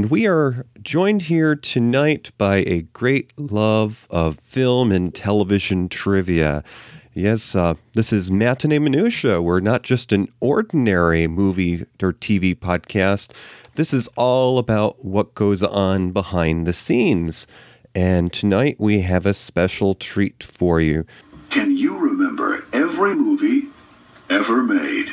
And we are joined here tonight by a great love of film and television trivia. Yes, uh, this is Matinee Minutia. We're not just an ordinary movie or TV podcast. This is all about what goes on behind the scenes. And tonight we have a special treat for you. Can you remember every movie ever made?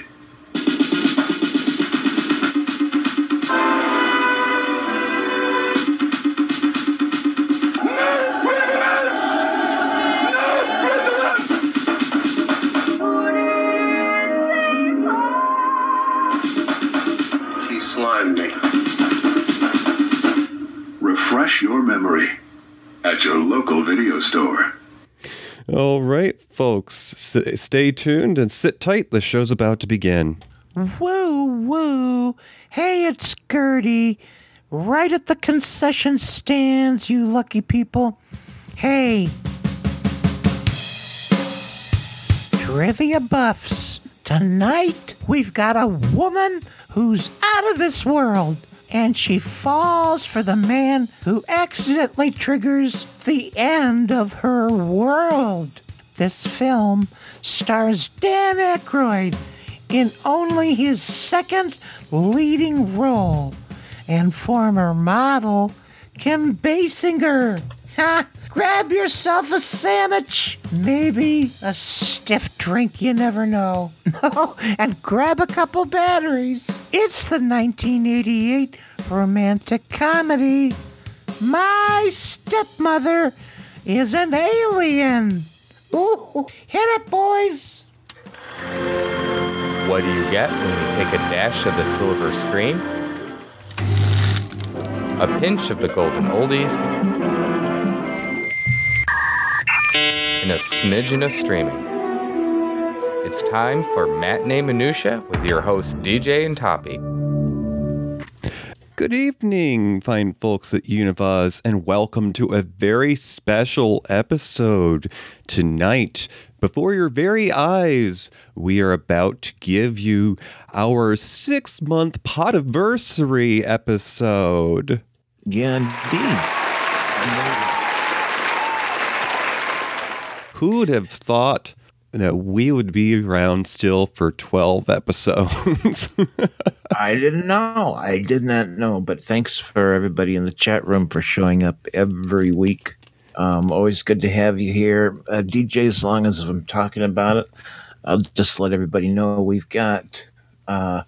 He slimed me. Refresh your memory at your local video store. All right, folks, s- stay tuned and sit tight. The show's about to begin. Woo woo. Hey, it's Gertie. Right at the concession stands, you lucky people. Hey. Trivia buffs. Tonight, we've got a woman who's out of this world, and she falls for the man who accidentally triggers the end of her world. This film stars Dan Aykroyd in only his second leading role, and former model Kim Basinger. Grab yourself a sandwich, maybe a stiff drink, you never know. and grab a couple batteries. It's the 1988 romantic comedy. My stepmother is an alien. Ooh, hit it, boys. What do you get when you take a dash of the silver screen? A pinch of the golden oldies, and a smidgen of streaming. It's time for Matinee Minutia with your host, DJ and Toppy. Good evening, fine folks at Univaz, and welcome to a very special episode. Tonight, before your very eyes, we are about to give you our six month podiversary episode. Yeah, indeed. Who would have thought that we would be around still for 12 episodes? I didn't know. I did not know. But thanks for everybody in the chat room for showing up every week. Um, always good to have you here. Uh, DJ, as long as I'm talking about it, I'll just let everybody know we've got uh,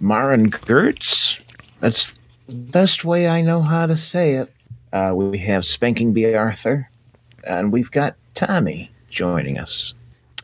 Maren Gertz. That's the best way I know how to say it. Uh, we have Spanking B. Arthur. And we've got Tommy joining us.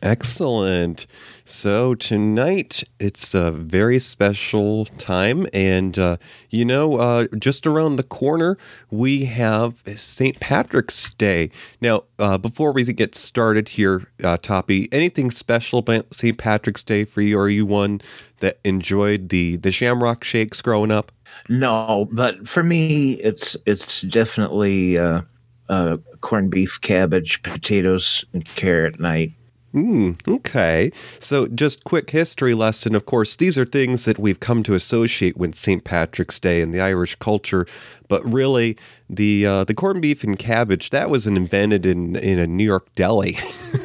Excellent. So tonight it's a very special time, and uh, you know, uh, just around the corner we have St. Patrick's Day. Now, uh, before we get started here, uh, Toppy, anything special about St. Patrick's Day for you? Are you one that enjoyed the the Shamrock Shakes growing up? No, but for me, it's it's definitely uh, uh, corned beef, cabbage, potatoes, and carrot night. Mm, okay. So, just quick history lesson. Of course, these are things that we've come to associate with St. Patrick's Day and the Irish culture. But really, the uh, the corned beef and cabbage that was invented in in a New York deli.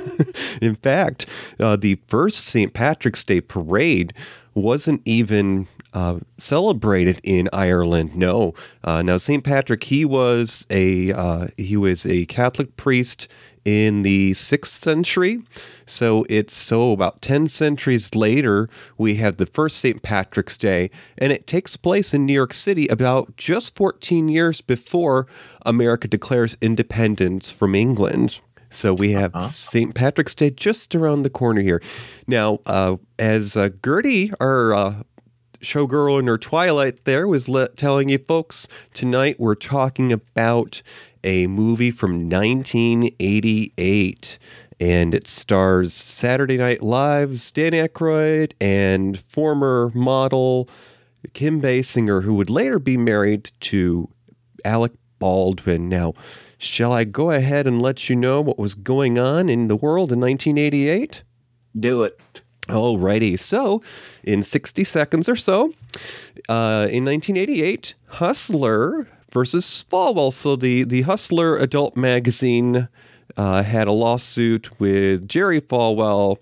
in fact, uh, the first St. Patrick's Day parade wasn't even uh, celebrated in Ireland. No, uh, now Saint Patrick he was a uh, he was a Catholic priest in the sixth century. So it's so about 10 centuries later, we have the first St. Patrick's Day, and it takes place in New York City about just 14 years before America declares independence from England. So we have St. Patrick's Day just around the corner here. Now, uh, as uh, Gertie, our uh, showgirl in her twilight there was let, telling you folks tonight we're talking about a movie from 1988 and it stars Saturday Night Live's Dan Aykroyd and former model Kim Basinger who would later be married to Alec Baldwin. Now, shall I go ahead and let you know what was going on in the world in 1988? Do it. Alrighty, so in 60 seconds or so, Uh, in 1988, Hustler versus Falwell. So the the Hustler adult magazine uh, had a lawsuit with Jerry Falwell.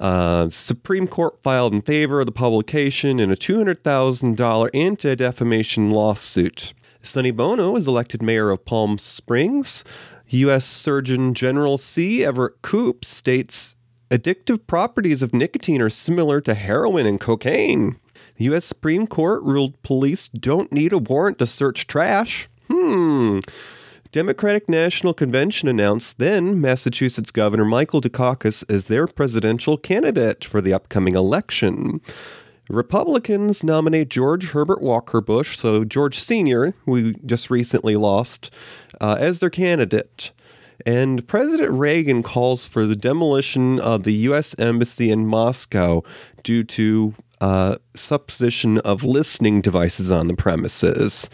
Uh, Supreme Court filed in favor of the publication in a $200,000 anti defamation lawsuit. Sonny Bono was elected mayor of Palm Springs. U.S. Surgeon General C. Everett Koop states addictive properties of nicotine are similar to heroin and cocaine. The U.S. Supreme Court ruled police don't need a warrant to search trash. Hmm. Democratic National Convention announced then Massachusetts Governor Michael Dukakis as their presidential candidate for the upcoming election. Republicans nominate George Herbert Walker Bush, so George Sr., who we just recently lost, uh, as their candidate. And President Reagan calls for the demolition of the U.S. Embassy in Moscow due to uh, supposition of listening devices on the premises.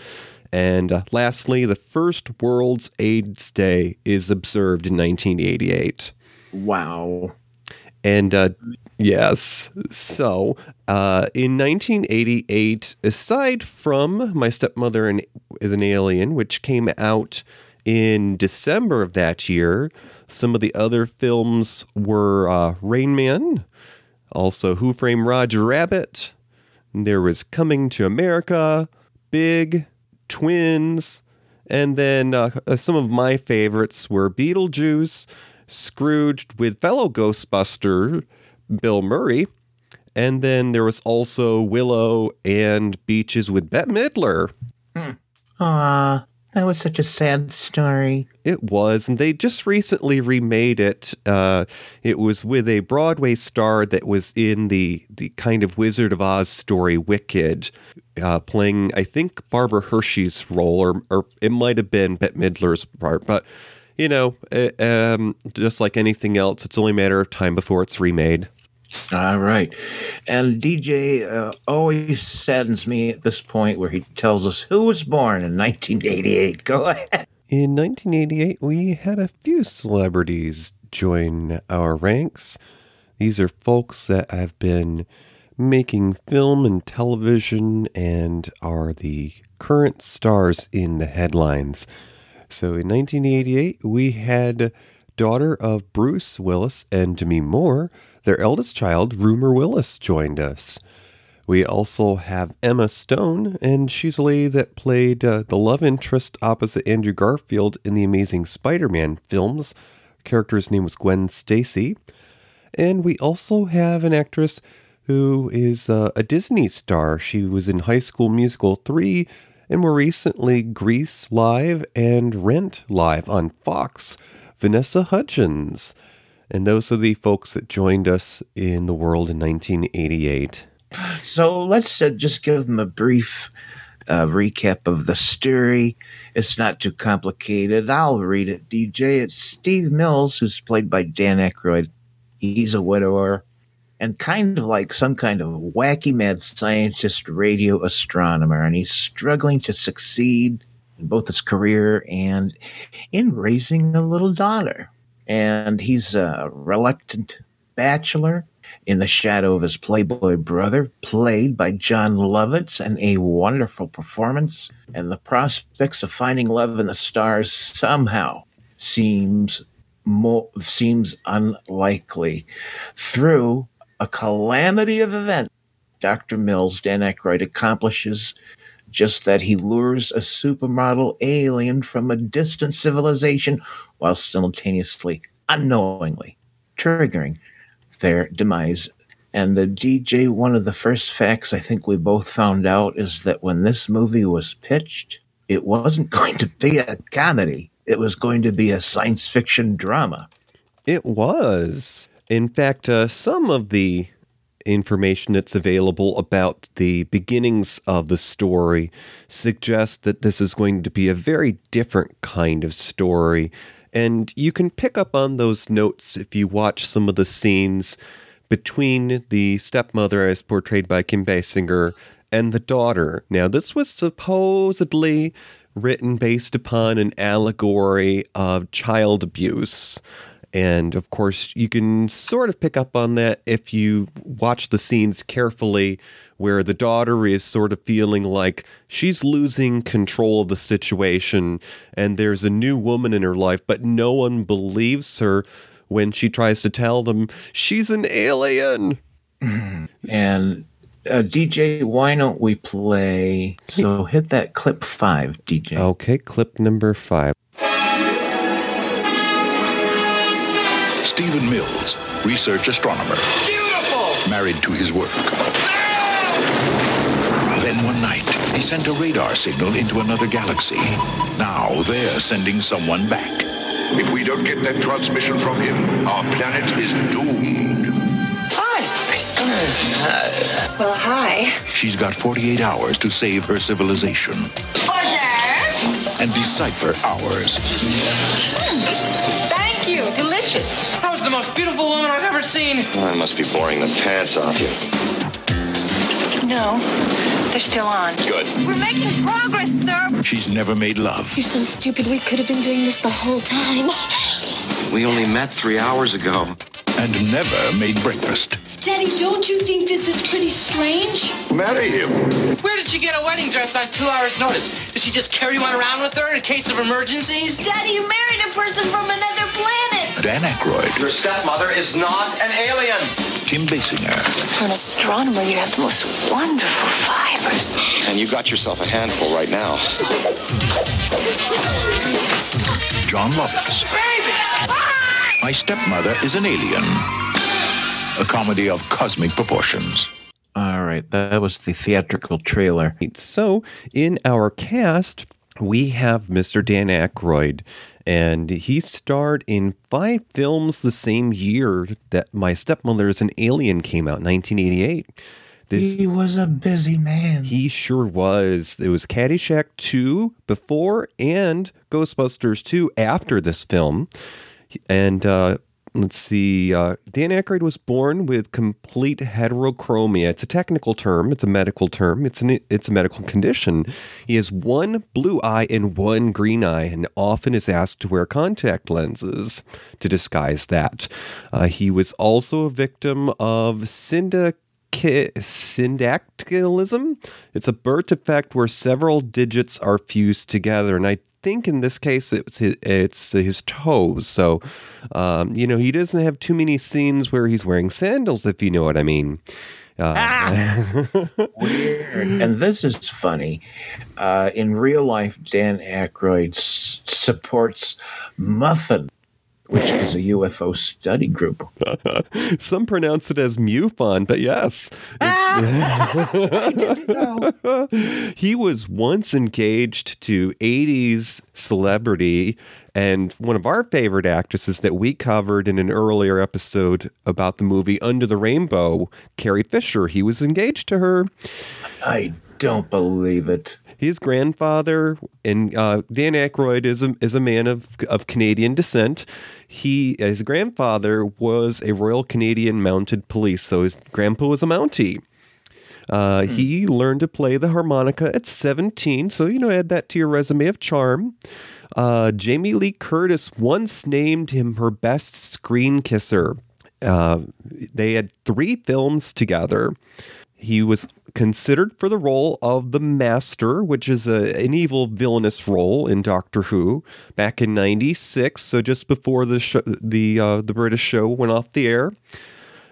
And uh, lastly, the first World's AIDS Day is observed in 1988. Wow. And uh, yes, so uh, in 1988, aside from My Stepmother and is an Alien, which came out in December of that year, some of the other films were uh, Rain Man, also Who Framed Roger Rabbit. There was Coming to America, Big, Twins, and then uh, some of my favorites were Beetlejuice, Scrooged with fellow Ghostbuster Bill Murray, and then there was also Willow and Beaches with Bette Midler. Aw, that was such a sad story. It was, and they just recently remade it. Uh, it was with a Broadway star that was in the the kind of Wizard of Oz story Wicked, uh, playing I think Barbara Hershey's role, or or it might have been Bette Midler's part, but. You know, uh, um, just like anything else, it's only a matter of time before it's remade. All right. And DJ uh, always saddens me at this point where he tells us who was born in 1988. Go ahead. In 1988, we had a few celebrities join our ranks. These are folks that have been making film and television and are the current stars in the headlines. So in 1988, we had daughter of Bruce Willis and Demi Moore, their eldest child, Rumer Willis, joined us. We also have Emma Stone, and she's a lady that played uh, the love interest opposite Andrew Garfield in the Amazing Spider Man films. character's name was Gwen Stacy. And we also have an actress who is uh, a Disney star. She was in High School Musical 3 and more recently Grease Live and Rent Live on Fox. Vanessa Hudgens. And those are the folks that joined us in the world in 1988. So let's uh, just give them a brief uh, recap of the story. It's not too complicated. I'll read it, DJ. It's Steve Mills, who's played by Dan Aykroyd. He's a widower and kind of like some kind of wacky mad scientist radio astronomer, and he's struggling to succeed in both his career and in raising a little daughter. And he's a reluctant bachelor in the shadow of his Playboy brother, played by Jon Lovitz, and a wonderful performance. And the prospects of finding love in the stars somehow seems more seems unlikely. Through a calamity of events, Dr. Mills, Dan Aykroyd, accomplishes just that he lures a supermodel alien from a distant civilization while simultaneously, unknowingly, triggering their demise. And the DJ, one of the first facts I think we both found out is that when this movie was pitched, it wasn't going to be a comedy, it was going to be a science fiction drama. It was. In fact, uh, some of the information that's available about the beginnings of the story suggests that this is going to be a very different kind of story. And you can pick up on those notes if you watch some of the scenes between the stepmother, as portrayed by Kim Basinger, and the daughter. Now, this was supposedly written based upon an allegory of child abuse And of course, you can sort of pick up on that if you watch the scenes carefully, where the daughter is sort of feeling like she's losing control of the situation, and there's a new woman in her life, but no one believes her when she tries to tell them she's an alien. And uh, DJ, why don't we play? So hit that clip five, DJ. Okay, clip number five. Stephen Mills, research astronomer. Beautiful! Married to his work. Then one night, he sent a radar signal into another galaxy. Now they're sending someone back. If we don't get that transmission from him, our planet is doomed. Hi. well, hi. She's got 48 hours to save her civilization Order. and decipher ours. Hmm. Thank you. Delicious. That was the most beautiful woman I've ever seen. Oh, I must be boring the pants off you. No, they're still on. Good. We're making progress, sir. She's never made love. You're so stupid. We could have been doing this the whole time. We only met three hours ago. And never made breakfast. Daddy, don't you think this is pretty strange? Marry him. Where did she get a wedding dress on two hours' notice? Did she just carry one around with her in case of emergencies? Daddy, you married a person from another planet. Dan Aykroyd, Your stepmother is not an alien. Kim Basinger, For an astronomer, you have the most wonderful fibers. And you got yourself a handful right now. Jon Lovitz. My stepmother is an alien. A comedy of cosmic proportions. All right, that was the theatrical trailer. So, in our cast, we have Mr. Dan Aykroyd, and he starred in five films the same year that My Stepmother is an Alien came out, 1988. This, He was a busy man. he sure was. It was Caddyshack 2 before and Ghostbusters 2 after this film. And uh, let's see, uh, Dan Aykroyd was born with complete heterochromia. It's a technical term, it's a medical term, it's, an, it's a medical condition. He has one blue eye and one green eye, and often is asked to wear contact lenses to disguise that. Uh, he was also a victim of syndic syndactylism. It's a birth defect where several digits are fused together, and I think in this case it's his, it's his toes. So, um, you know, he doesn't have too many scenes where he's wearing sandals, if you know what I mean. Uh, Weird. And this is funny. Uh, in real life, Dan Aykroyd s- supports Muffin, which is a UFO study group. some pronounce it as MUFON, but yes. Ah! he was once engaged to 80s celebrity and one of our favorite actresses that we covered in an earlier episode about the movie Under the Rainbow, Carrie Fisher. He was engaged to her. I don't believe it. His grandfather and uh, Dan Aykroyd is a, is a man of, of Canadian descent. He his grandfather was a Royal Canadian Mounted Police, so his grandpa was a Mountie. Uh, He learned to play the harmonica at 17, so you know add that to your resume of charm. Uh, Jamie Lee Curtis once named him her best screen kisser. Uh, they had three films together. He was considered for the role of the Master, which is a, an evil villainous role in Doctor Who, back in '96. So just before the show, the uh, the British show went off the air.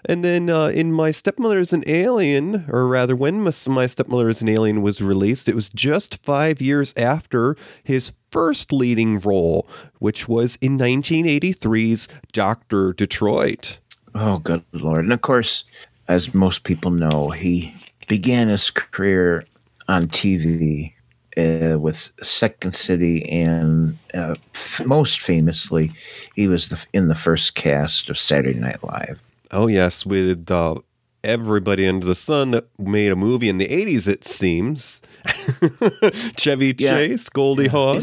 And then uh, in My Stepmother is an Alien, or rather, when My Stepmother is an Alien was released, it was just five years after his first leading role, which was in 1983's Doctor Detroit. Oh, good lord! And of course, as most people know, he began his career on TV uh, with Second City, and uh, f- most famously, he was the, in the first cast of Saturday Night Live. Oh, yes, with uh, everybody under the sun that made a movie in the 80s, it seems. Chevy Yeah. Chase, Goldie Hawn.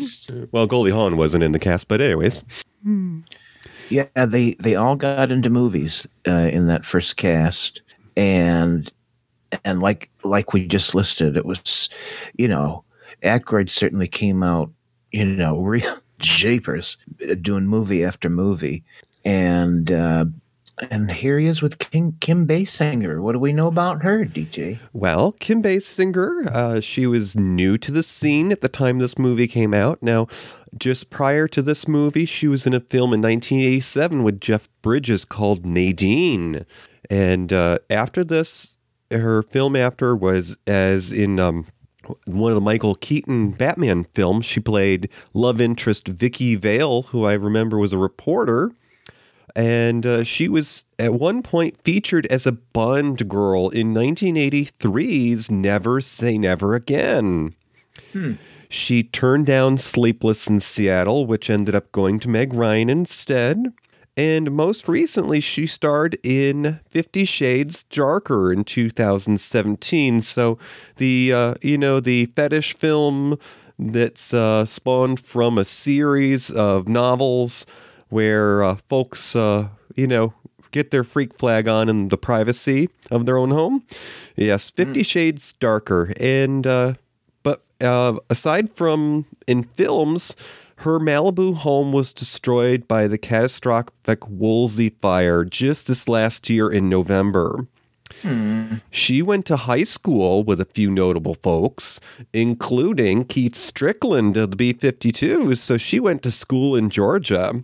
Well, Goldie Hawn wasn't in the cast, but, anyways. Yeah, they they all got into movies uh, in that first cast, and and like like we just listed, it was, you know, Aykroyd certainly came out, you know, real japers, doing movie after movie. and uh, and here he is with Kim, Kim Basinger. What do we know about her, DJ? Well, Kim Basinger, uh, she was new to the scene at the time this movie came out. Now, just prior to this movie, she was in a film in 1987 with Jeff Bridges called Nadine. And uh, after this, her film after was as in um, one of the Michael Keaton Batman films. She played love interest Vicki Vale, who I remember was a reporter. And uh, she was at one point featured as a Bond girl in 1983's Never Say Never Again. Hmm. She turned down Sleepless in Seattle, which ended up going to Meg Ryan instead. And most recently, she starred in Fifty Shades Darker in 2017. So the uh, you know the fetish film that's uh, spawned from a series of novels where uh, folks uh, you know get their freak flag on in the privacy of their own home. Yes, Fifty mm. Shades Darker, and uh, but uh, aside from in films her Malibu home was destroyed by the catastrophic Woolsey fire just this last year in November. Hmm. She went to high school with a few notable folks, including Keith Strickland of the B 52s. So she went to school in Georgia.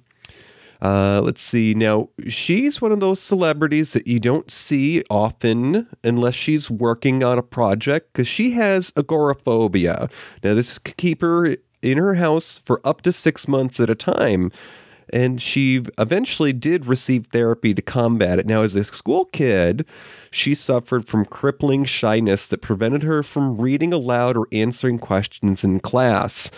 Uh, let's see. Now, she's one of those celebrities that you don't see often unless she's working on a project because she has agoraphobia. Now, this could keep her in her house for up to six months at a time. And she eventually did receive therapy to combat it. Now, as a school kid, she suffered from crippling shyness that prevented her from reading aloud or answering questions in class.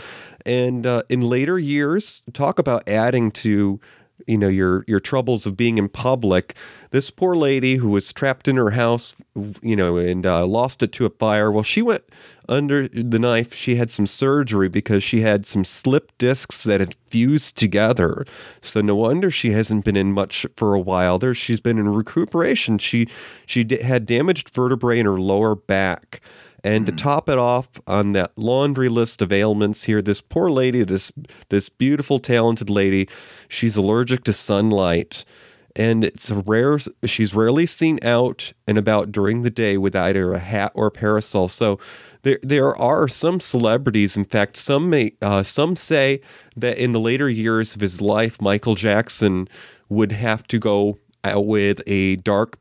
And uh, in later years, talk about adding to you know your your troubles of being in public. This poor lady who was trapped in her house you know and uh, lost it to a fire well she went under the knife. She had some surgery because she had some slip discs that had fused together. So no wonder she hasn't been in much for a while there. She's been in recuperation. She she had damaged vertebrae in her lower back and to hmm. top it off on that laundry list of ailments here, this poor lady, this this beautiful, talented lady, she's allergic to sunlight. And it's rare she's rarely seen out and about during the day with either a hat or a parasol. So there there are some celebrities, in fact, some may uh, some say that in the later years of his life, Michael Jackson would have to go out with a dark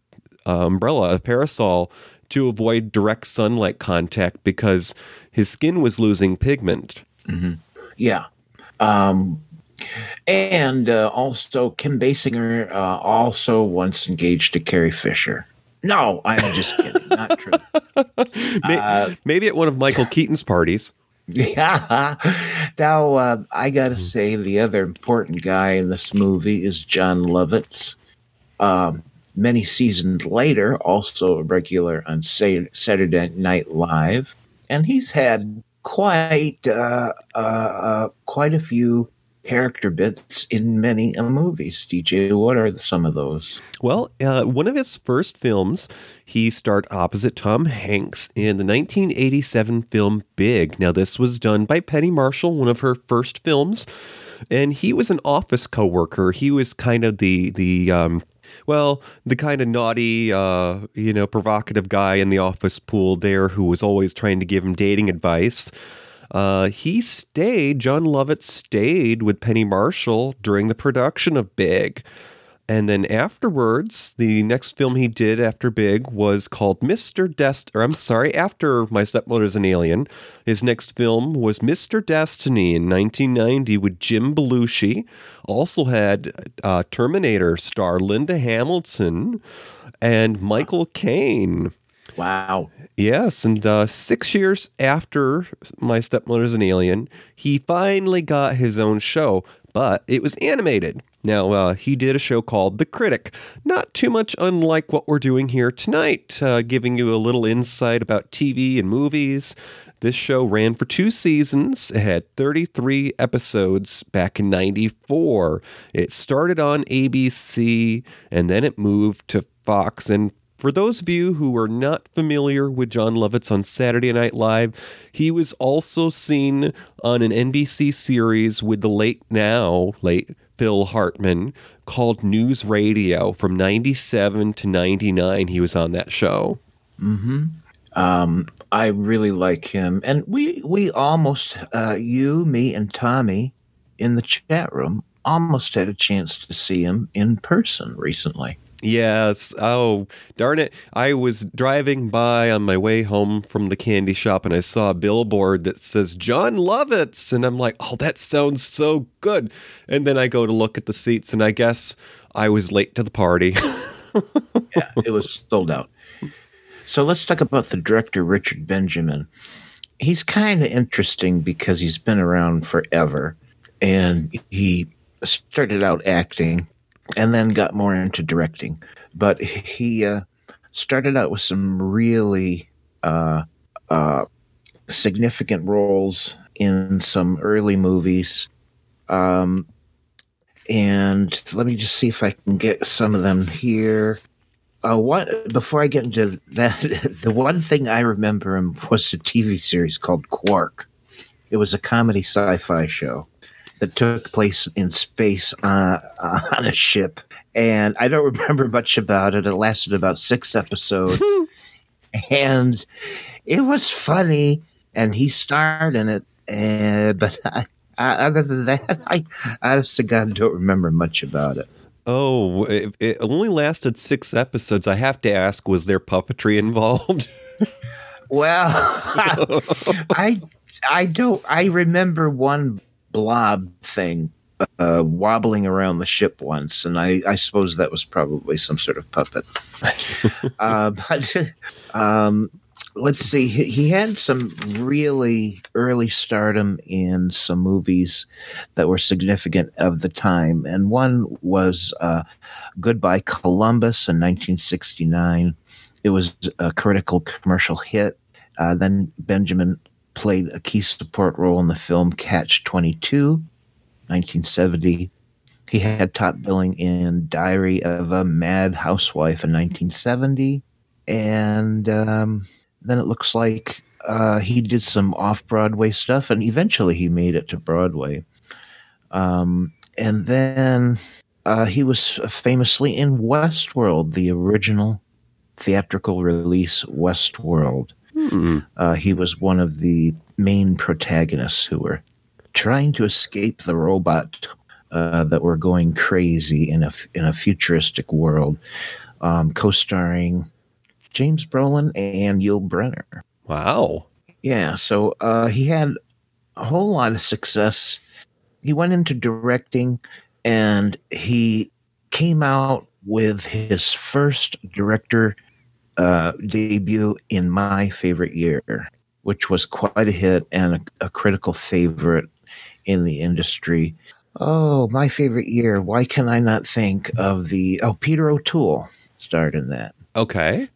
uh, umbrella, a parasol, to avoid direct sunlight contact because his skin was losing pigment. Mm-hmm. Yeah. Um, and uh, also, Kim Basinger uh, also once engaged to Carrie Fisher. No, I'm just kidding. Not true. Uh, Maybe at one of Michael Keaton's parties. Yeah. Now, uh, I got to say, the other important guy in this movie is Jon Lovitz. Um, many seasons later, also a regular on Saturday Night Live, and he's had quite uh, uh, uh, quite a few character bits in many uh, movies. DJ, what are some of those? Well, uh, one of his first films, he starred opposite Tom Hanks in the 1987 film Big. Now, this was done by Penny Marshall, one of her first films, and he was an office coworker. He was kind of the the um, well, the kind of naughty, uh, you know, provocative guy in the office pool there who was always trying to give him dating advice. Uh, he stayed, John Lovett stayed with Penny Marshall during the production of Big. And then afterwards, the next film he did after Big was called Mr. Dest or I'm sorry, after My Stepmother's an Alien. His next film was Mr. Destiny in 1990 with Jim Belushi. Also had uh, Terminator star Linda Hamilton and Michael Caine. Wow. Yes, and uh, six years after My Stepmother's an Alien, he finally got his own show, but it was animated. Now, uh, he did a show called The Critic, not too much unlike what we're doing here tonight, uh, giving you a little insight about TV and movies. This show ran for two seasons. It had 33 episodes back in 94. It started on ABC and then it moved to Fox. And for those of you who are not familiar with Jon Lovitz on Saturday Night Live, he was also seen on an NBC series with the late now, late Phil Hartman called News Radio from 97 to 99. He was on that show. Mm-hmm. Um, I really like him, and we we almost uh, you, me, and Tommy in the chat room almost had a chance to see him in person recently. Yes. Oh, darn it. I was driving by on my way home from the candy shop and I saw a billboard that says Jon Lovitz. And I'm like, oh, that sounds so good. And then I go to look at the seats and I guess I was late to the party. yeah, it was sold out. So let's talk about the director, Richard Benjamin. He's kind of interesting because he's been around forever and he started out acting and then got more into directing. But he uh, started out with some really uh, uh, significant roles in some early movies. Um, and let me just see if I can get some of them here. Uh, what before I get into that, the one thing I remember him was a TV series called Quark. It was a comedy sci-fi show that took place in space uh, on a ship, and I don't remember much about it. It lasted about six episodes, and it was funny, and he starred in it. Uh, but I, I, other than that, I honest to God don't remember much about it. Oh, it, it only lasted six episodes. I have to ask, was there puppetry involved? well, I I don't. I remember one blob thing uh, wobbling around the ship once, and I, I, suppose that was probably some sort of puppet. uh, but um, let's see, he, he, had some really early stardom in some movies that were significant of the time, and one was uh, Goodbye Columbus in 1969. It was a critical commercial hit. Uh, then Benjamin played a key support role in the film Catch 22, 1970. He had top billing in Diary of a Mad Housewife in 1970. And um, then it looks like uh, he did some off Broadway stuff, and eventually he made it to Broadway. Um, and then uh, he was famously in Westworld, the original theatrical release Westworld. Hmm. Uh, he was one of the main protagonists who were trying to escape the robot uh, that were going crazy in a in a futuristic world, um, co-starring James Brolin and Yul Brynner. Wow. Yeah, so uh, he had a whole lot of success. He went into directing, and he came out with his first director uh, debut in my favorite year, which was quite a hit and a, a critical favorite in the industry. Oh, my favorite year. Why can I not think of the. Oh, Peter O'Toole starred in that. Okay.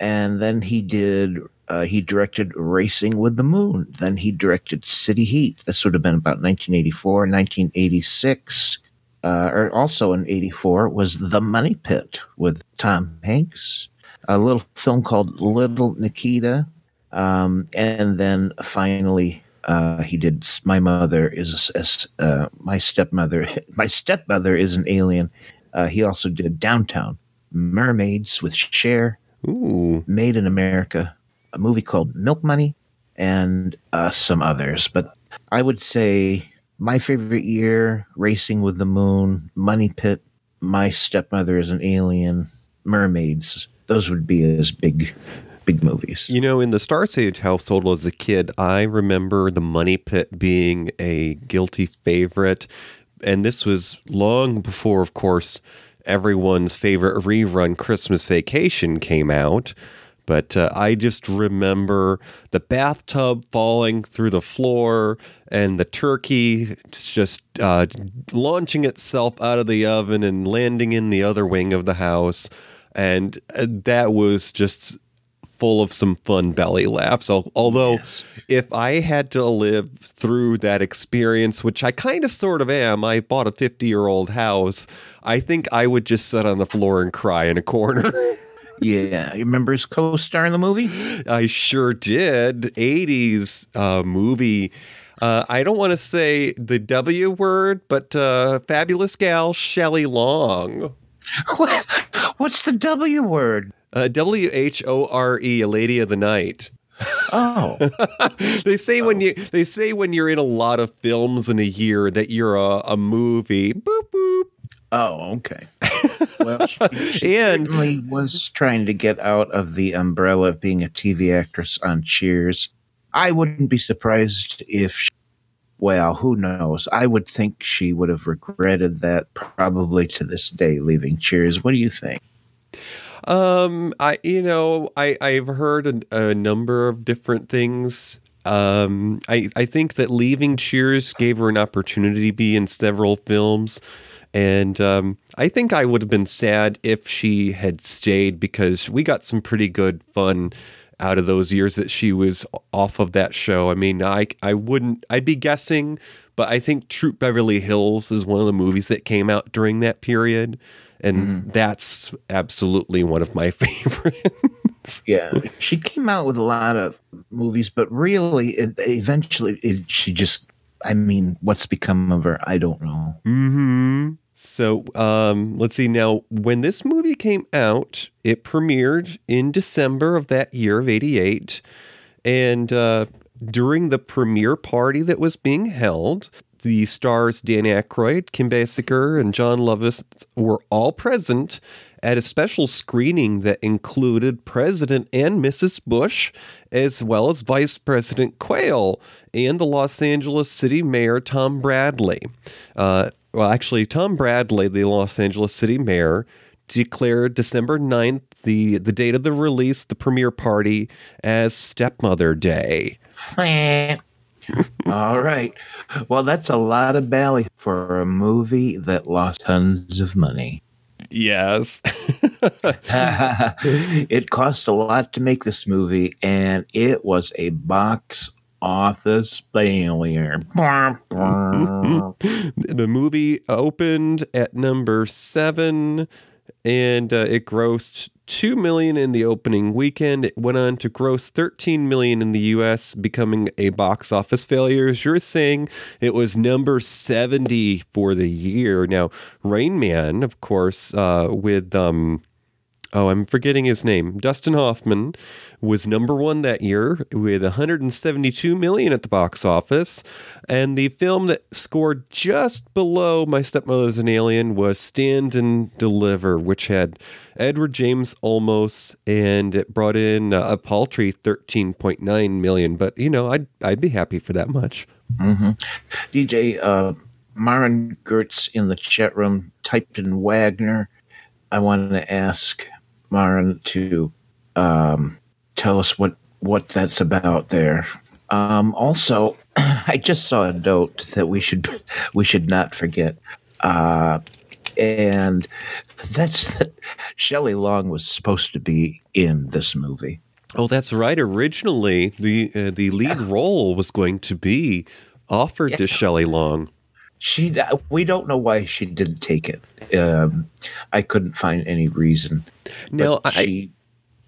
And then he did. Uh, he directed Racing with the Moon. Then he directed City Heat. This would have been about 1984, 1986. Uh, or also in 84 was The Money Pit with Tom Hanks a little film called Little Nikita, um, and then finally uh, he did My Mother is uh, my stepmother. My stepmother is an alien. Uh, he also did Downtown, Mermaids with Cher, Ooh. Made in America, a movie called Milk Money, and uh, some others. But I would say my favorite year: Racing with the Moon, Money Pit, My Stepmother is an Alien, Mermaids those would be his big big movies. You know, in the Star Sage household as a kid, I remember The Money Pit being a guilty favorite. And this was long before, of course, everyone's favorite rerun Christmas Vacation came out. But uh, I just remember the bathtub falling through the floor and the turkey just uh, launching itself out of the oven and landing in the other wing of the house and uh, that was just full of some fun belly laughs. Although, yes. if I had to live through that experience, which I kind of sort of am, I bought a 50 year old house, I think I would just sit on the floor and cry in a corner. yeah. You remember his co star in the movie? I sure did. 80s uh, movie. Uh, I don't want to say the W word, but uh, fabulous gal Shelley Long. What? What's the W word? Uh, w H O R E, a lady of the night. Oh, they say when you they say when you're in a lot of films in a year that you're a, a movie. Boop boop. oh, okay. Well, she, she And- certainly was trying to get out of the umbrella of being a TV actress on Cheers. I wouldn't be surprised if, she- well, who knows? I would think she would have regretted that probably to this day, leaving Cheers. What do you think? Um, I you know I I've heard a, a number of different things. Um, I I think that leaving Cheers gave her an opportunity to be in several films, and um, I think I would have been sad if she had stayed because we got some pretty good fun out of those years that she was off of that show. I mean, I I wouldn't I'd be guessing, but I think Troop Beverly Hills is one of the movies that came out during that period. And that's absolutely one of my favorites. Yeah, she came out with a lot of movies, but really, it, eventually, it, she just. I mean, what's become of her? I don't know. hmm So um, let's see. Now, when this movie came out, it premiered in December of that year of '88, and uh, during the premiere party that was being held, the stars Dan Aykroyd, Kim Basinger, and Jon Lovitz were all present at a special screening that included President and Mrs. Bush, as well as Vice President Quayle and the Los Angeles City Mayor Tom Bradley. Uh, well, actually, Tom Bradley, the Los Angeles City Mayor, declared December 9th, the, the date of the release, the premiere party, as Stepmother Day. All right. Well, that's a lot of belly for a movie that lost tons of money. Yes. it cost a lot to make this movie, and it was a box office failure. the movie opened at number seven and uh, it grossed 2 million in the opening weekend. It went on to gross 13 million in the us becoming a box office failure. As you're saying it was number 70 for the year. Now rain man of course uh, with um, oh, I'm forgetting his name. Dustin Hoffman was number one that year with 172 million at the box office, and the film that scored just below My Stepmother's an Alien was Stand and Deliver, which had Edward James Olmos, and it brought in uh, a paltry 13.9 million. But you know, I'd I'd be happy for that much. hmm DJ uh, Maren Gertz in the chat room typed in Wagner. I wanted to ask Maren to um, tell us what, what that's about there. Um, also, I just saw a note that we should we should not forget, uh, and that's that Shelley Long was supposed to be in this movie. Oh, that's right. Originally, the uh, the lead role was going to be offered to Shelley Long. She, we don't know why she didn't take it. Um, I couldn't find any reason. No, I- she,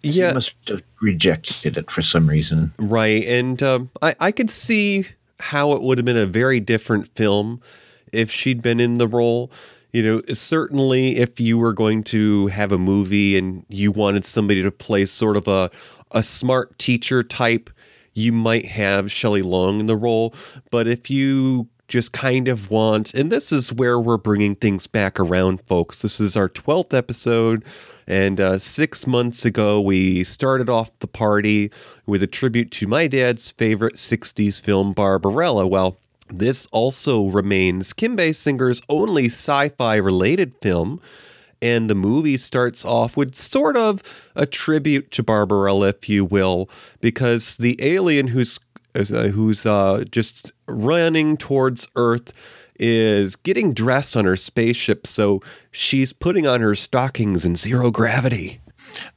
she yeah. must have rejected it for some reason. Right. And um, I, I could see how it would have been a very different film if she'd been in the role. You know, certainly if you were going to have a movie and you wanted somebody to play sort of a, a smart teacher type, you might have Shelley Long in the role. But if you just kind of want, and this is where we're bringing things back around, folks. This is our 12th episode. And uh, six months ago, we started off the party with a tribute to my dad's favorite 60s film, Barbarella. Well, this also remains Kim Basinger's only sci fi related film. And the movie starts off with sort of a tribute to Barbarella, if you will, because the alien who's who's uh, just running towards Earth is getting dressed on her spaceship, so she's putting on her stockings in zero gravity.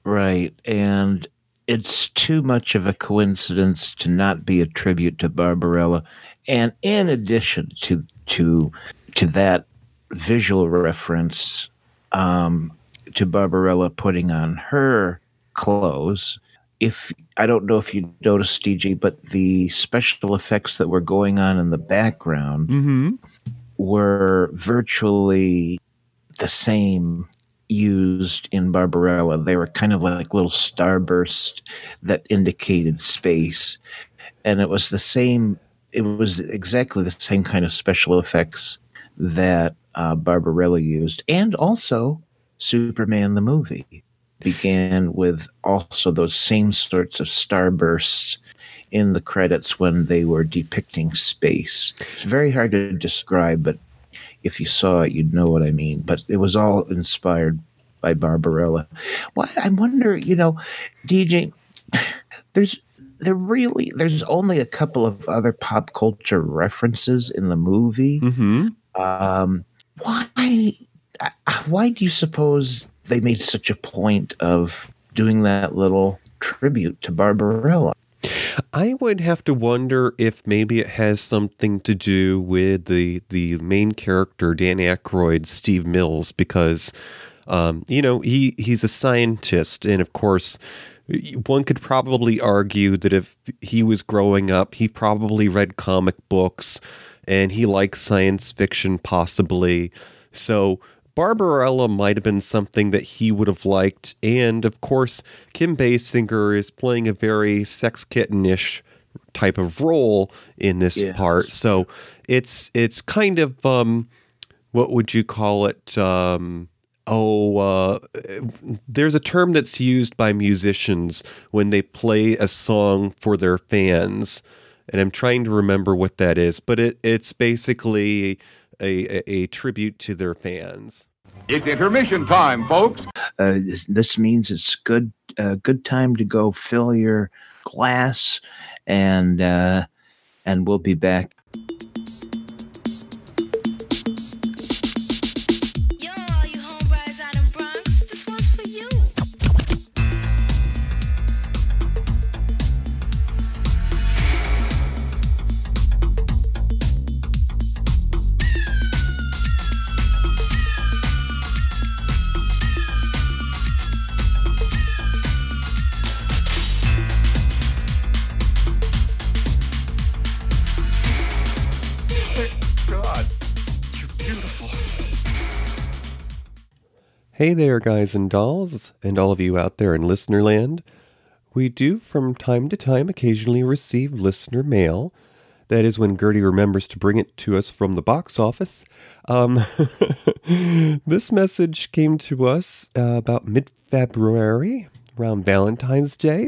Right. And it's too much of a coincidence to not be a tribute to Barbarella. And in addition to to to that visual reference um, to Barbarella putting on her clothes, if I don't know if you noticed, DJ, but the special effects that were going on in the background mm-hmm. were virtually the same used in Barbarella. They were kind of like little starbursts that indicated space. And it was the same, it was exactly the same kind of special effects that uh, Barbarella used. And also Superman the movie began with also those same sorts of starbursts in the credits when they were depicting space. It's very hard to describe, but if you saw it, you'd know what I mean. But it was all inspired by Barbarella. Well, I wonder, you know, DJ, there's there really there's only a couple of other pop culture references in the movie. Mm-hmm. Um, why why do you suppose they made such a point of doing that little tribute to Barbarella? I would have to wonder if maybe it has something to do with the the main character Dan Aykroyd, Steve Mills, because um, you know he he's a scientist, and of course one could probably argue that if he was growing up, he probably read comic books and he liked science fiction, possibly. So Barbarella might have been something that he would have liked. And of course, Kim Basinger is playing a very sex kittenish type of role in this Yeah. part. So it's it's kind of um what would you call it? Um oh uh there's a term that's used by musicians when they play a song for their fans. And I'm trying to remember what that is, but it, it's basically a, a, a tribute to their fans. It's intermission time, folks. Uh, this, this means it's good uh, good time to go fill your glass, and uh, and we'll be back. Hey there, guys and dolls, and all of you out there in listener land. We do from time to time occasionally receive listener mail. That is when Gertie remembers to bring it to us from the box office. Um, this message came to us uh, about mid February, around Valentine's Day,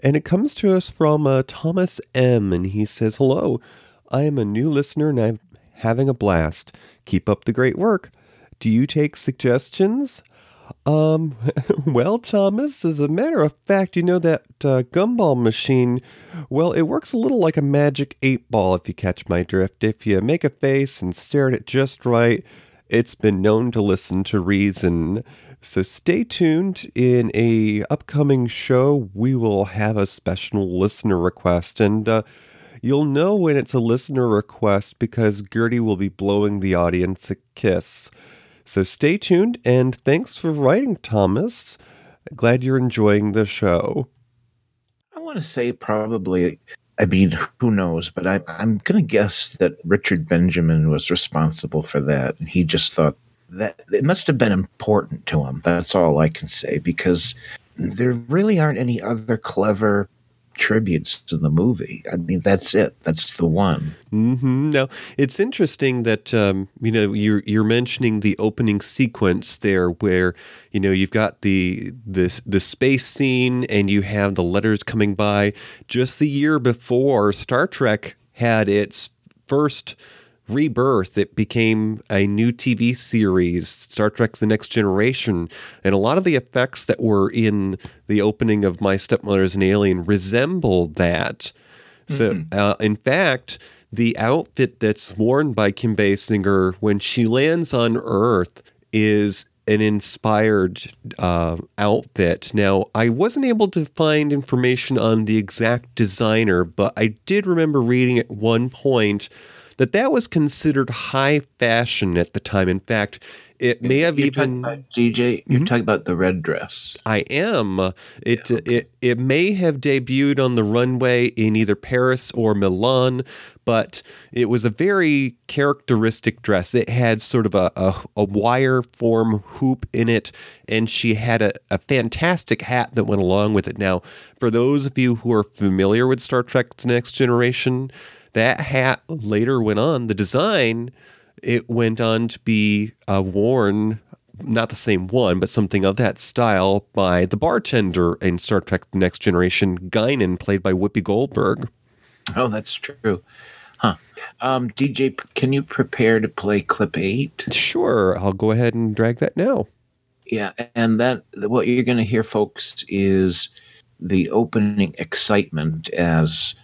and it comes to us from uh, Thomas M. And he says, Hello, I am a new listener and I'm having a blast. Keep up the great work. Do you take suggestions? Um, well, Thomas, as a matter of fact, you know that uh, gumball machine, well, it works a little like a magic eight ball, if you catch my drift. If you make a face and stare at it just right, it's been known to listen to reason. So stay tuned. In a upcoming show, we will have a special listener request, and uh, you'll know when it's a listener request because Gertie will be blowing the audience a kiss. So stay tuned, and thanks for writing, Thomas. Glad you're enjoying the show. I want to say probably. I mean, who knows? But I, I'm going to guess that Richard Benjamin was responsible for that, and he just thought that it must have been important to him. That's all I can say because there really aren't any other clever tributes to the movie. I mean, that's it. That's the one. hmm Now it's interesting that um, you know you're you're mentioning the opening sequence there, where you know you've got the this the space scene and you have the letters coming by. Just the year before, Star Trek had its first rebirth. It became a new TV series, Star Trek: The Next Generation, and a lot of the effects that were in the opening of My Stepmother's an Alien resembled that. So, uh, in fact, the outfit that's worn by Kim Basinger when she lands on Earth is an inspired uh, outfit. Now, I wasn't able to find information on the exact designer, but I did remember reading at one point that that was considered high fashion at the time. In fact, it may have You're even DJ. You're hmm? talking about the red dress. I am. It it it may have debuted on the runway in either Paris or Milan, but it was a very characteristic dress. It had sort of a, a, a wire form hoop in it, and she had a, a fantastic hat that went along with it. Now, for those of you who are familiar with Star Trek The Next Generation, that hat later went on, the design, it went on to be uh, worn not the same one, but something of that style by the bartender in Star Trek The Next Generation, Guinan, played by Whoopi Goldberg. Oh, that's true. Huh. Um, DJ, can you prepare to play clip eight? Sure, I'll go ahead and drag that now. Yeah, and that what you're going to hear, folks, is the opening excitement as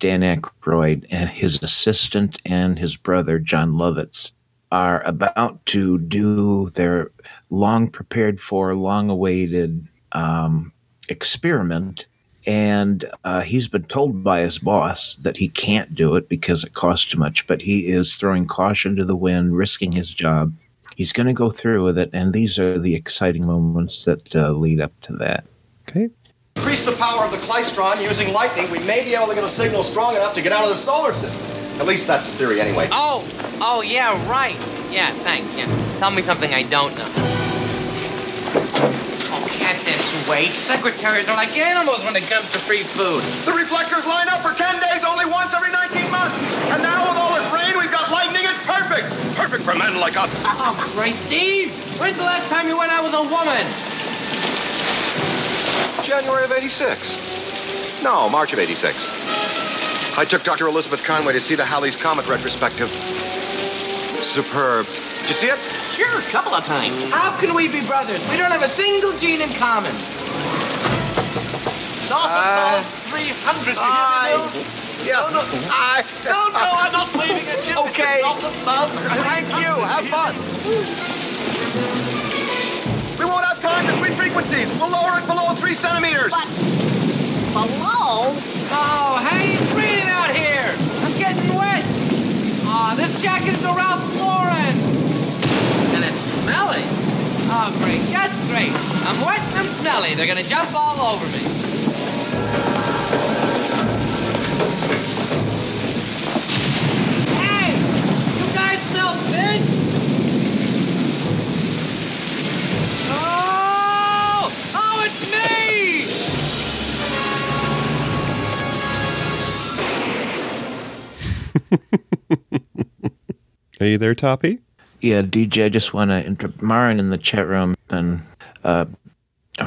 Dan Aykroyd and his assistant and his brother Jon Lovitz are about to do their long prepared for, long awaited um, experiment. And uh, he's been told by his boss that he can't do it because it costs too much, but he is throwing caution to the wind, risking his job. He's going to go through with it, and these are the exciting moments that uh, lead up to that. Okay. Increase the power of the Klystron using lightning, we may be able to get a signal strong enough to get out of the solar system. At least that's the theory, anyway. Oh, oh yeah, right. Yeah, thanks. Yeah. Tell me something I don't know. Oh, can't this wait? Secretaries are like animals when it comes to free food. The reflectors line up for 10 days only once every 19 months. And now with all this rain, we've got lightning. It's perfect. Perfect for men like us. Uh-uh, oh, Christ, Steve! When's the last time you went out with a woman? January of 86. No, March of 86. I took Dr. Elizabeth Conway to see the Halley's Comet retrospective. Superb. Did you see it? Sure, a couple of times. How can we be brothers? We don't have a single gene in common. Not Uh, 300 I- Yeah. No, no, I. No, no, I'm not waving at you. Okay. Thank you. Have fun. Frequencies. We'll lower it below three centimeters. Below? Oh, hey, it's raining out here. I'm getting wet. Aw, this jacket's a Ralph Lauren. And it's smelly. Oh, great, just great. I'm wet and I'm smelly. They're gonna jump all over me. Are you there, Toppy? Yeah, DJ, I just want to interrupt Marin in the chat room and uh,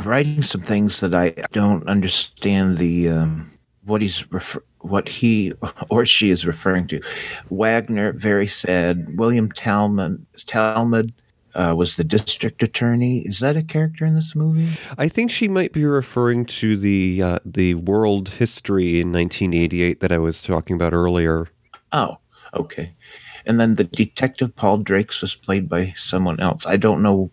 writing some things that I don't understand the um, what he's refer- what he or she is referring to. Wagner, very sad. William Talman Talman uh, was the district attorney. Is that a character in this movie? I think she might be referring to the uh, the world history in 1988 that I was talking about earlier. Oh, okay. And then the detective Paul Drakes was played by someone else. I don't know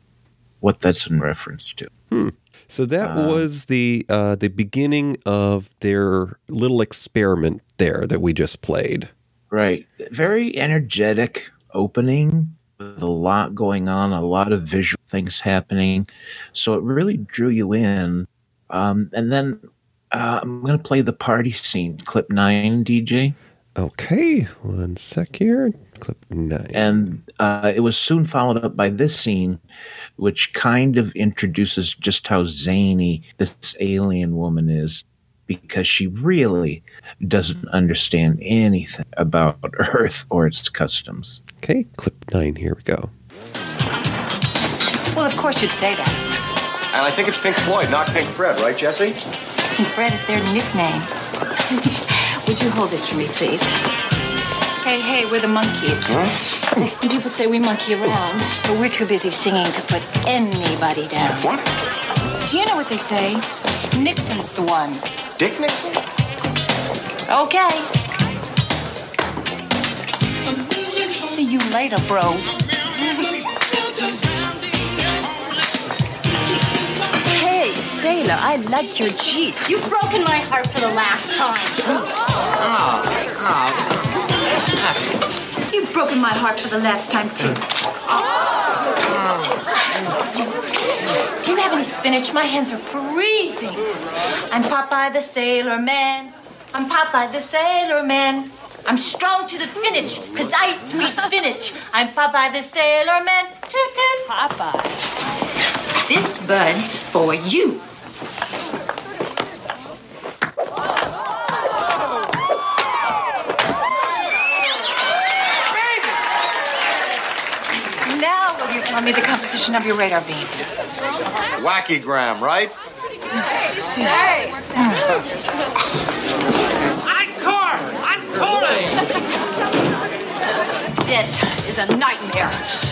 what that's in reference to. Hmm. So that Um, was the uh, the beginning of their little experiment there that we just played. Right. Very energetic opening with a lot going on, a lot of visual things happening. So it really drew you in. Um, and then uh, I'm going to play the party scene, clip nine, DJ. Okay, one sec here. Clip nine. And uh, it was soon followed up by this scene, which kind of introduces just how zany this alien woman is, because she really doesn't understand anything about Earth or its customs. Okay, clip nine. Here we go. Well, of course you'd say that. And I think it's Pink Floyd, not Pink Fred, right, Jesse? Pink Fred is their nickname. Would you hold this for me, please? Hey, hey, we're the Monkees. People say we monkey around, but we're too busy singing to put anybody down. What? Do you know what they say? Nixon's the one. Dick Nixon? Okay. See you later, bro. Sailor, I like your Jeep. You've broken my heart for the last time. Oh, oh. You've broken my heart for the last time, too. Oh. Do you have any spinach? My hands are freezing. I'm Popeye the Sailor Man. I'm Popeye the Sailor Man. I'm strong to the finish, cause I eat me spinach. I'm Popeye the Sailor Man. Toot toot. Popeye. This bud's for you. Now will you tell me the composition of your radar beam? Wacky gram, right? Encore! Encore! This is a nightmare.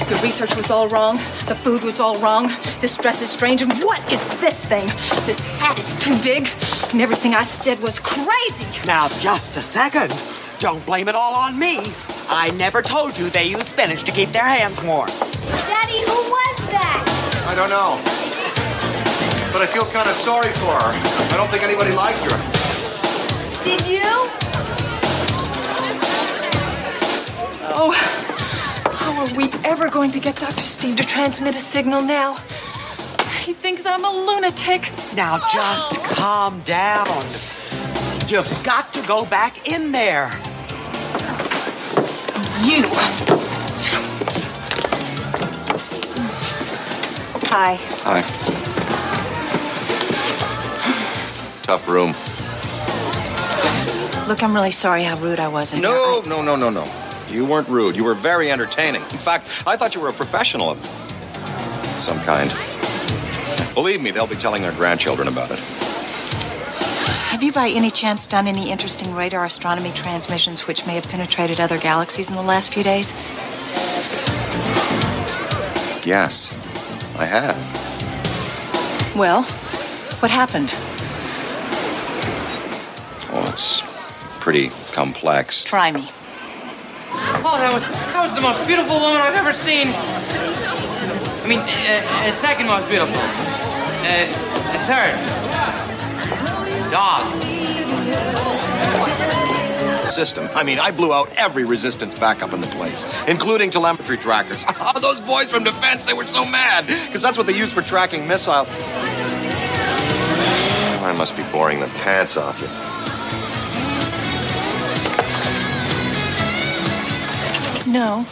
The research was all wrong. The food was all wrong. This dress is strange. And what is this thing? This hat is too big. And everything I said was crazy. Now, just a second. Don't blame it all on me. I never told you they use spinach to keep their hands warm. Daddy, who was that? I don't know. But I feel kind of sorry for her. I don't think anybody liked her. Did you? Oh, how are we ever going to get Dr. Steve to transmit a signal now? He thinks I'm a lunatic. Now, just oh. calm down. You've got to go back in there. You. Hi. Hi. Tough room. Look, I'm really sorry how rude I was. in here. No, no, no, no, no. You weren't rude. You were very entertaining. In fact, I thought you were a professional of some kind. Believe me, they'll be telling their grandchildren about it. Have you by any chance done any interesting radar astronomy transmissions which may have penetrated other galaxies in the last few days? Yes, I have. Well, what happened? Well, it's pretty complex. Try me. Oh, that was that was the most beautiful woman I've ever seen. I mean, uh, uh, second most beautiful. Uh, uh, third. Dog. System. I mean, I blew out every resistance backup in the place, including telemetry trackers. Those boys from defense, they were so mad, because that's what they use for tracking missile. I must be boring the pants off you. No,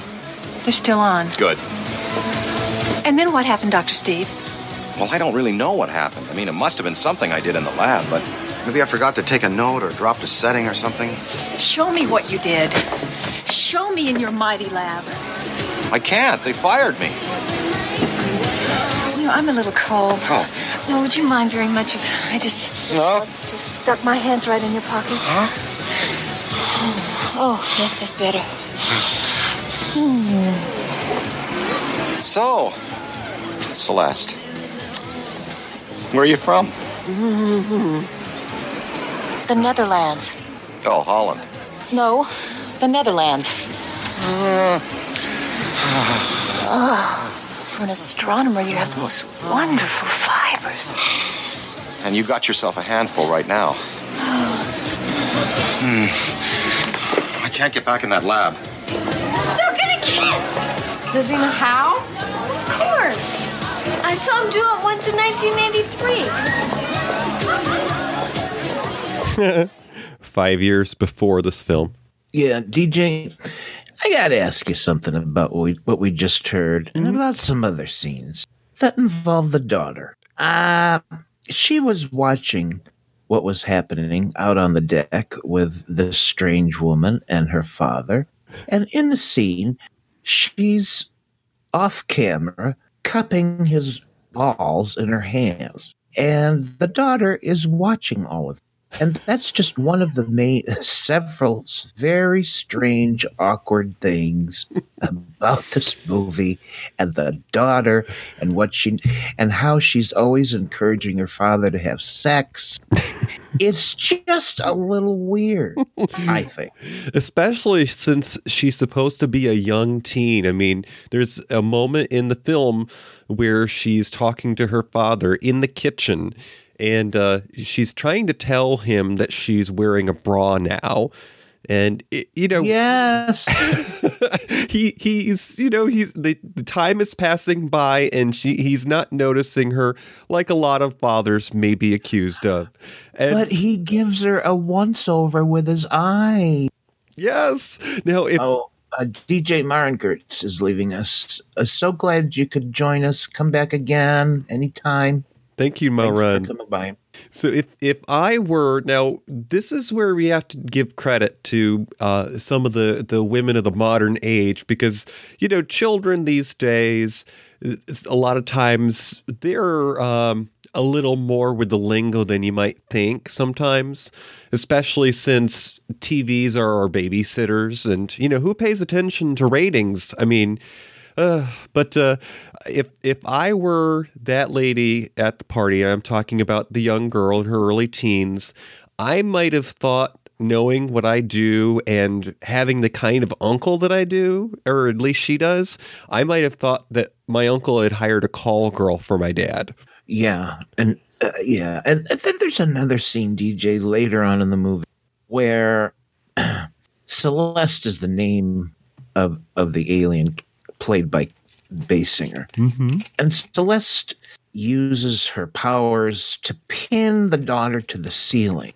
they're still on. Good. And then what happened, Dr. Steve? Well, I don't really know what happened. I mean, it must have been something I did in the lab, but maybe I forgot to take a note or dropped a setting or something. Show me what you did. Show me in your mighty lab. I can't. They fired me. You know, I'm a little cold. Oh. No, would you mind very much if I just No? just stuck my hands right in your pockets? Huh? Oh, yes, that's better. Hmm. So, Celeste, where are you from? The Netherlands. Oh, Holland. No, the Netherlands. Oh, for an astronomer, you have the most wonderful fibers. And you got yourself a handful right now. Hmm. I can't get back in that lab. They're gonna kiss! Does he know how? Of course. I saw him do it once in 1983. Five years before this film. Yeah, DJ, I got to ask you something about what we, what we just heard and about some other scenes that involve the daughter. Uh, she was watching what was happening out on the deck with this strange woman and her father. And in the scene, she's off camera cupping his balls in her hands. And the daughter is watching all of. And that's just one of the main, several very strange, awkward things about this movie and the daughter and what she, and how she's always encouraging her father to have sex. It's just a little weird, I think. Especially since she's supposed to be a young teen. I mean, there's a moment in the film where she's talking to her father in the kitchen and uh, she's trying to tell him that she's wearing a bra now. And it, you know, yes, he he's you know he's the, the time is passing by and she he's not noticing her like a lot of fathers may be accused of. And but he gives her a once over with his eye. Yes. Now, if oh, uh, DJ Marengertz is leaving us. Uh, so glad you could join us. Come back again anytime. Thank you, Maran. coming by. So if if I were now, this is where we have to give credit to uh, some of the the women of the modern age because you know children these days, a lot of times they're. Um, a little more with the lingo than you might think sometimes, especially since TVs are our babysitters and you know who pays attention to ratings? I mean, uh, but uh, if if I were that lady at the party, and I'm talking about the young girl in her early teens, I might have thought knowing what I do and having the kind of uncle that I do, or at least she does, I might have thought that my uncle had hired a call girl for my dad. Yeah, and uh, yeah, and, and, then there's another scene, DJ, later on in the movie where Celeste is the name of of the alien played by Basinger, mm-hmm. and Celeste uses her powers to pin the daughter to the ceiling,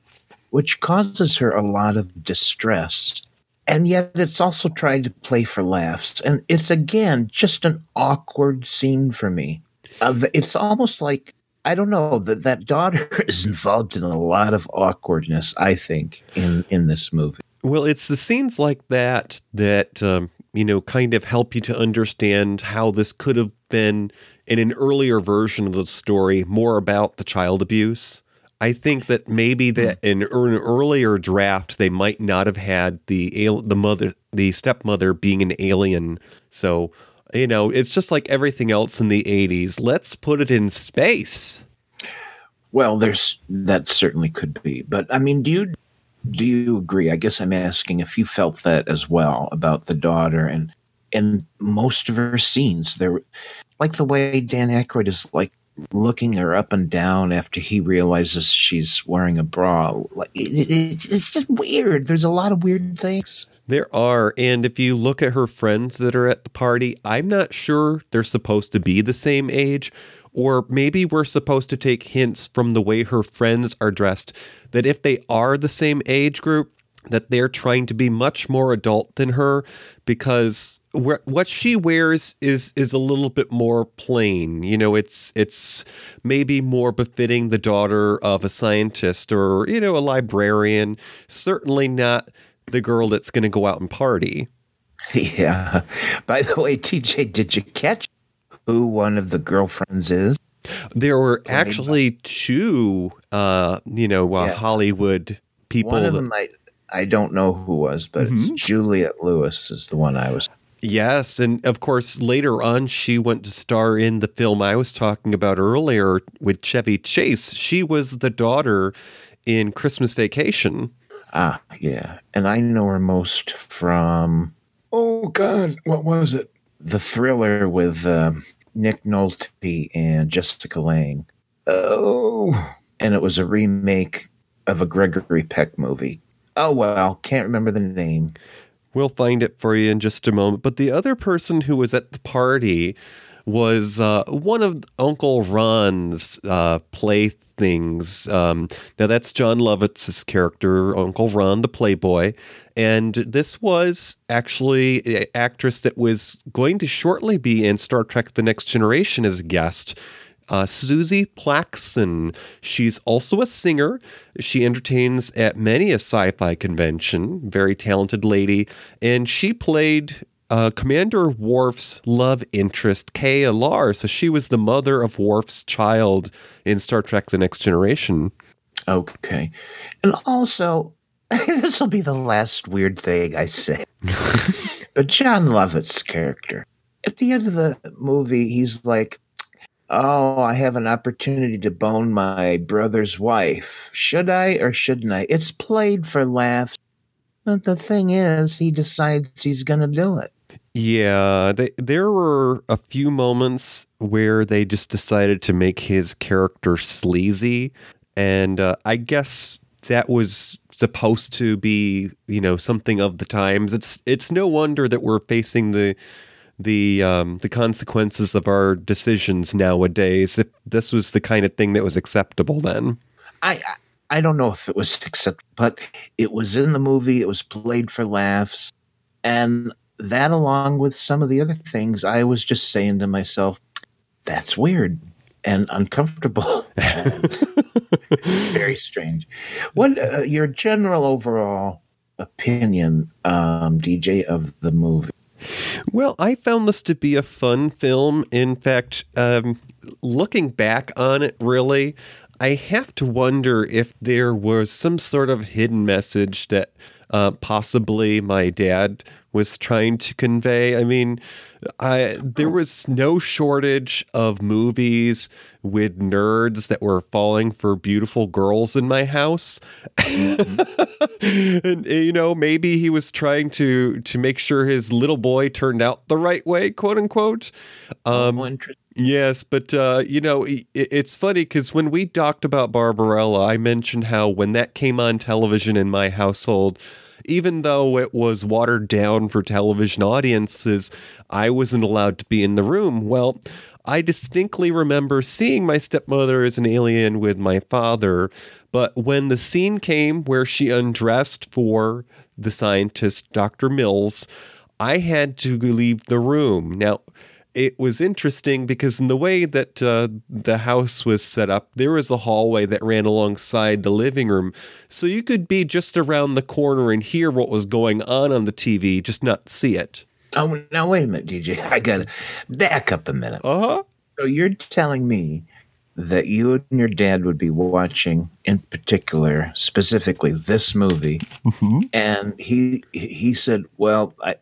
which causes her a lot of distress. And yet, it's also trying to play for laughs, and it's again just an awkward scene for me uh, it's almost like I don't know that that daughter is involved in a lot of awkwardness. I think in in this movie. Well, it's the scenes like that that um, you know kind of help you to understand how this could have been in an earlier version of the story, more about the child abuse. I think that maybe hmm. that in er, an earlier draft they might not have had the the mother the stepmother being an alien. So you know, it's just like everything else in the 80s. Let's put it in space. Well, there's that certainly could be. But I mean, do you do you agree? I guess I'm asking if you felt that as well about the daughter and in most of her scenes there like the way Dan Aykroyd is like looking her up and down after he realizes she's wearing a bra. Like it, it, it's just weird. There's a lot of weird things. There are. And if you look at her friends that are at the party, I'm not sure they're supposed to be the same age. Or maybe we're supposed to take hints from the way her friends are dressed that if they are the same age group, that they're trying to be much more adult than her because what she wears is is a little bit more plain you know it's it's maybe more befitting the daughter of a scientist or you know a librarian certainly not the girl that's going to go out and party. Yeah. By the way, TJ, did you catch who one of the girlfriends is? There were actually two, uh, you know, uh, yeah. Hollywood people. One of them, I, I don't know who was, but mm-hmm. Juliette Lewis is the one I was. Yes, and of course later on she went to star in the film I was talking about earlier with Chevy Chase. She was the daughter in Christmas Vacation. Ah, yeah. And I know her most from. Oh, God. What was it? The thriller with uh, Nick Nolte and Jessica Lange. Oh. And it was a remake of a Gregory Peck movie. Oh, well. Can't remember the name. We'll find it for you in just a moment. But the other person who was at the party was uh, one of Uncle Ron's uh, play things. Um, now, that's Jon Lovitz's character, Uncle Ron, the Playboy. And this was actually an actress that was going to shortly be in Star Trek The Next Generation as a guest. Uh, Suzie Plakson. She's also a singer. She entertains at many a sci fi convention. Very talented lady. And she played uh, Commander Worf's love interest, K'Ehleyr. So she was the mother of Worf's child in Star Trek The Next Generation. Okay. And also, this will be the last weird thing I say. but Jon Lovitz's character, at the end of the movie, he's like, Oh, I have an opportunity to bone my brother's wife. Should I or shouldn't I? It's played for laughs. But the thing is, he decides he's going to do it. Yeah, they, there were a few moments where they just decided to make his character sleazy, and uh, I guess that was supposed to be, you know, something of the times. It's it's no wonder that we're facing the the um, the consequences of our decisions nowadays. If this was the kind of thing that was acceptable then, I I don't know if it was acceptable, but it was in the movie. It was played for laughs, and that, along with some of the other things, I was just saying to myself, "That's weird." And uncomfortable, very strange. What uh, your general overall opinion, um, DJ, of the movie? Well, I found this to be a fun film. In fact, um, looking back on it, really, I have to wonder if there was some sort of hidden message that uh, possibly my dad was trying to convey. I mean, I, there was no shortage of movies with nerds that were falling for beautiful girls in my house. and you know, maybe he was trying to to make sure his little boy turned out the right way, quote unquote. Um, Yes, but uh, you know, it, it's funny because when we talked about Barbarella, I mentioned how when that came on television in my household, even though it was watered down for television audiences, I wasn't allowed to be in the room. Well, I distinctly remember seeing my stepmother as an alien with my father, but when the scene came where she undressed for the scientist, Dr. Mills, I had to leave the room. Now, it was interesting because in the way that uh, the house was set up, there was a hallway that ran alongside the living room, so you could be just around the corner and hear what was going on on the TV, just not see it. Oh, now wait a minute, DJ. I gotta back up a minute. Uh huh. So you're telling me that you and your dad would be watching, in particular, specifically this movie, mm-hmm. and he he said, "Well, I."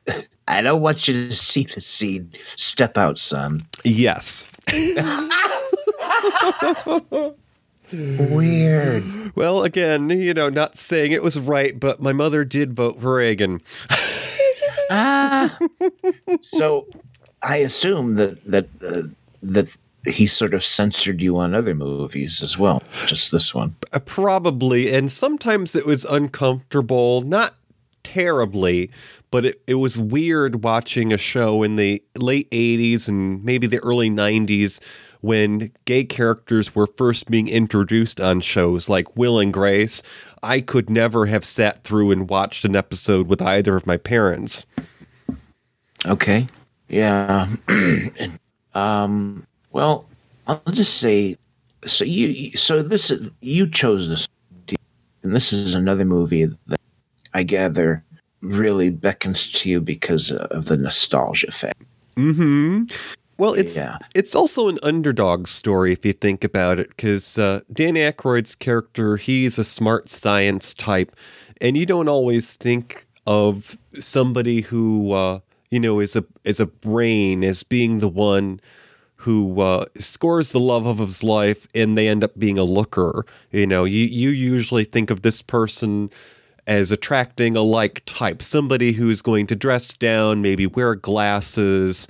I don't want you to see the scene. Step out, son. Yes. Weird. Well, again, you know, not saying it was right, but my mother did vote for Reagan. ah. so I assume that that uh, that he sort of censored you on other movies as well, just this one. Uh, probably, and sometimes it was uncomfortable, not terribly, but it, it was weird watching a show in the late 80s and maybe the early 90s when gay characters were first being introduced on shows like Will and Grace. I could never have sat through and watched an episode with either of my parents. Okay. Yeah. um well, I'll just say so you so this is you chose this and this is another movie that I gather really beckons to you because of the nostalgia factor. Hmm. Well, it's Yeah. it's also an underdog story if you think about it, because uh, Dan Aykroyd's character he's a smart science type, and you don't always think of somebody who uh, you know is a is a brain as being the one who uh, scores the love of his life, and they end up being a looker. You know, you you usually think of this person as attracting a like type, somebody who's going to dress down, maybe wear glasses,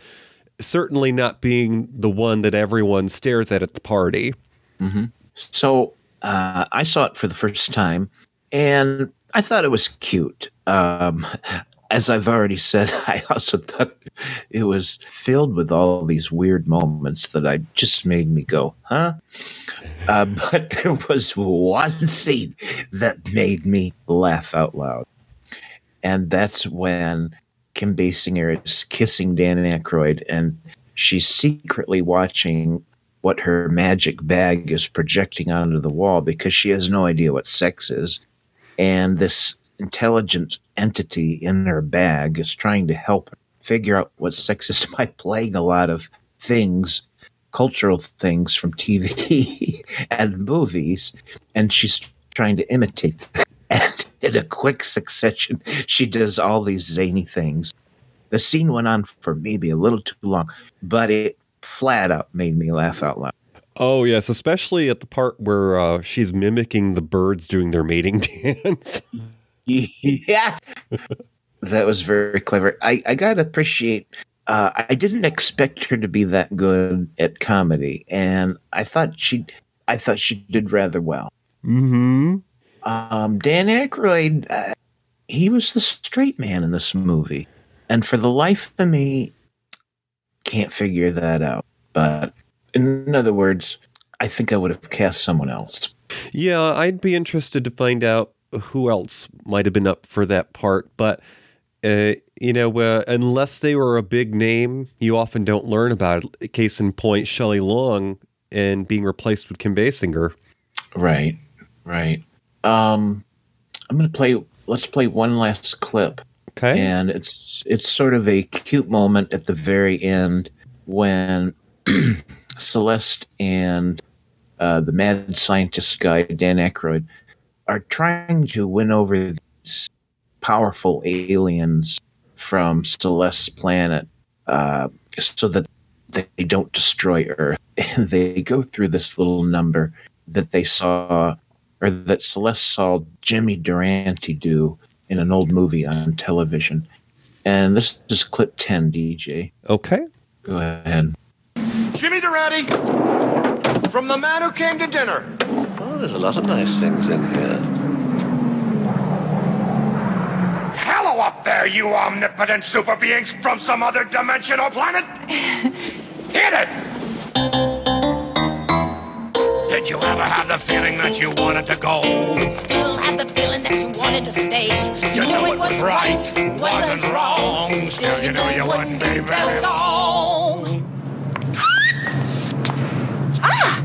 certainly not being the one that everyone stares at at the party. Mm-hmm. So uh, I saw it for the first time, and I thought it was cute. Um, as I've already said, I also thought it was filled with all these weird moments that I just made me go, huh? Uh, but there was one scene that made me laugh out loud. And that's when Kim Basinger is kissing Dan Aykroyd, and she's secretly watching what her magic bag is projecting onto the wall because she has no idea what sex is. And this intelligent entity in her bag is trying to help figure out what sex is by playing a lot of things, cultural things from TV and movies, and she's trying to imitate them. And in a quick succession, she does all these zany things. The scene went on for maybe a little too long, but it flat out made me laugh out loud. Oh yes, especially at the part where uh, she's mimicking the birds doing their mating dance. Yes, that was very clever. I, I gotta appreciate. Uh, I didn't expect her to be that good at comedy, and I thought she, I thought she did rather well. hmm Um, Dan Aykroyd, uh, he was the straight man in this movie, and for the life of me, can't figure that out. But in other words, I think I would have cast someone else. Yeah, I'd be interested to find out who else might have been up for that part, but uh, you know, uh, unless they were a big name, you often don't learn about it. Case in point, Shelley Long and being replaced with Kim Basinger. Right, right. Um, I'm going to play. Let's play one last clip. Okay. And it's it's sort of a cute moment at the very end when Celeste and uh, the mad scientist guy Dan Aykroyd are trying to win over these powerful aliens from Celeste's planet uh, so that they don't destroy Earth. And they go through this little number that they saw, or that Celeste saw Jimmy Durante do in an old movie on television. And this is clip 10, DJ. Okay. Go ahead. Jimmy Durante, from the man who came to dinner. Oh, there's a lot of nice things in here. Up there, you omnipotent super beings from some other dimension or planet! Hit it! Did you ever have the feeling that you wanted to go? Still have the feeling that you wanted to stay. You knew it was right, wasn't wrong. Still, you knew you wouldn't be very long. Ah!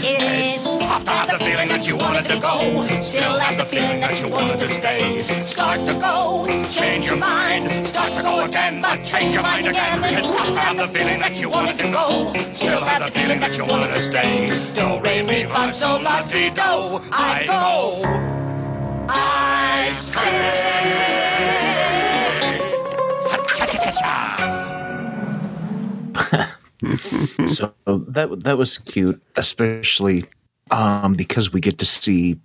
It is Have to have the feeling that you wanted to go. Still have the feeling that you wanted to stay. Start to go, change your mind. Start to go again, but change your mind again. It's tough to have the feeling that you wanted to go. Still have the feeling that you wanted to stay. Do re mi fa sol la ti do. I go. I stay. so that that was cute, especially um, because we get to see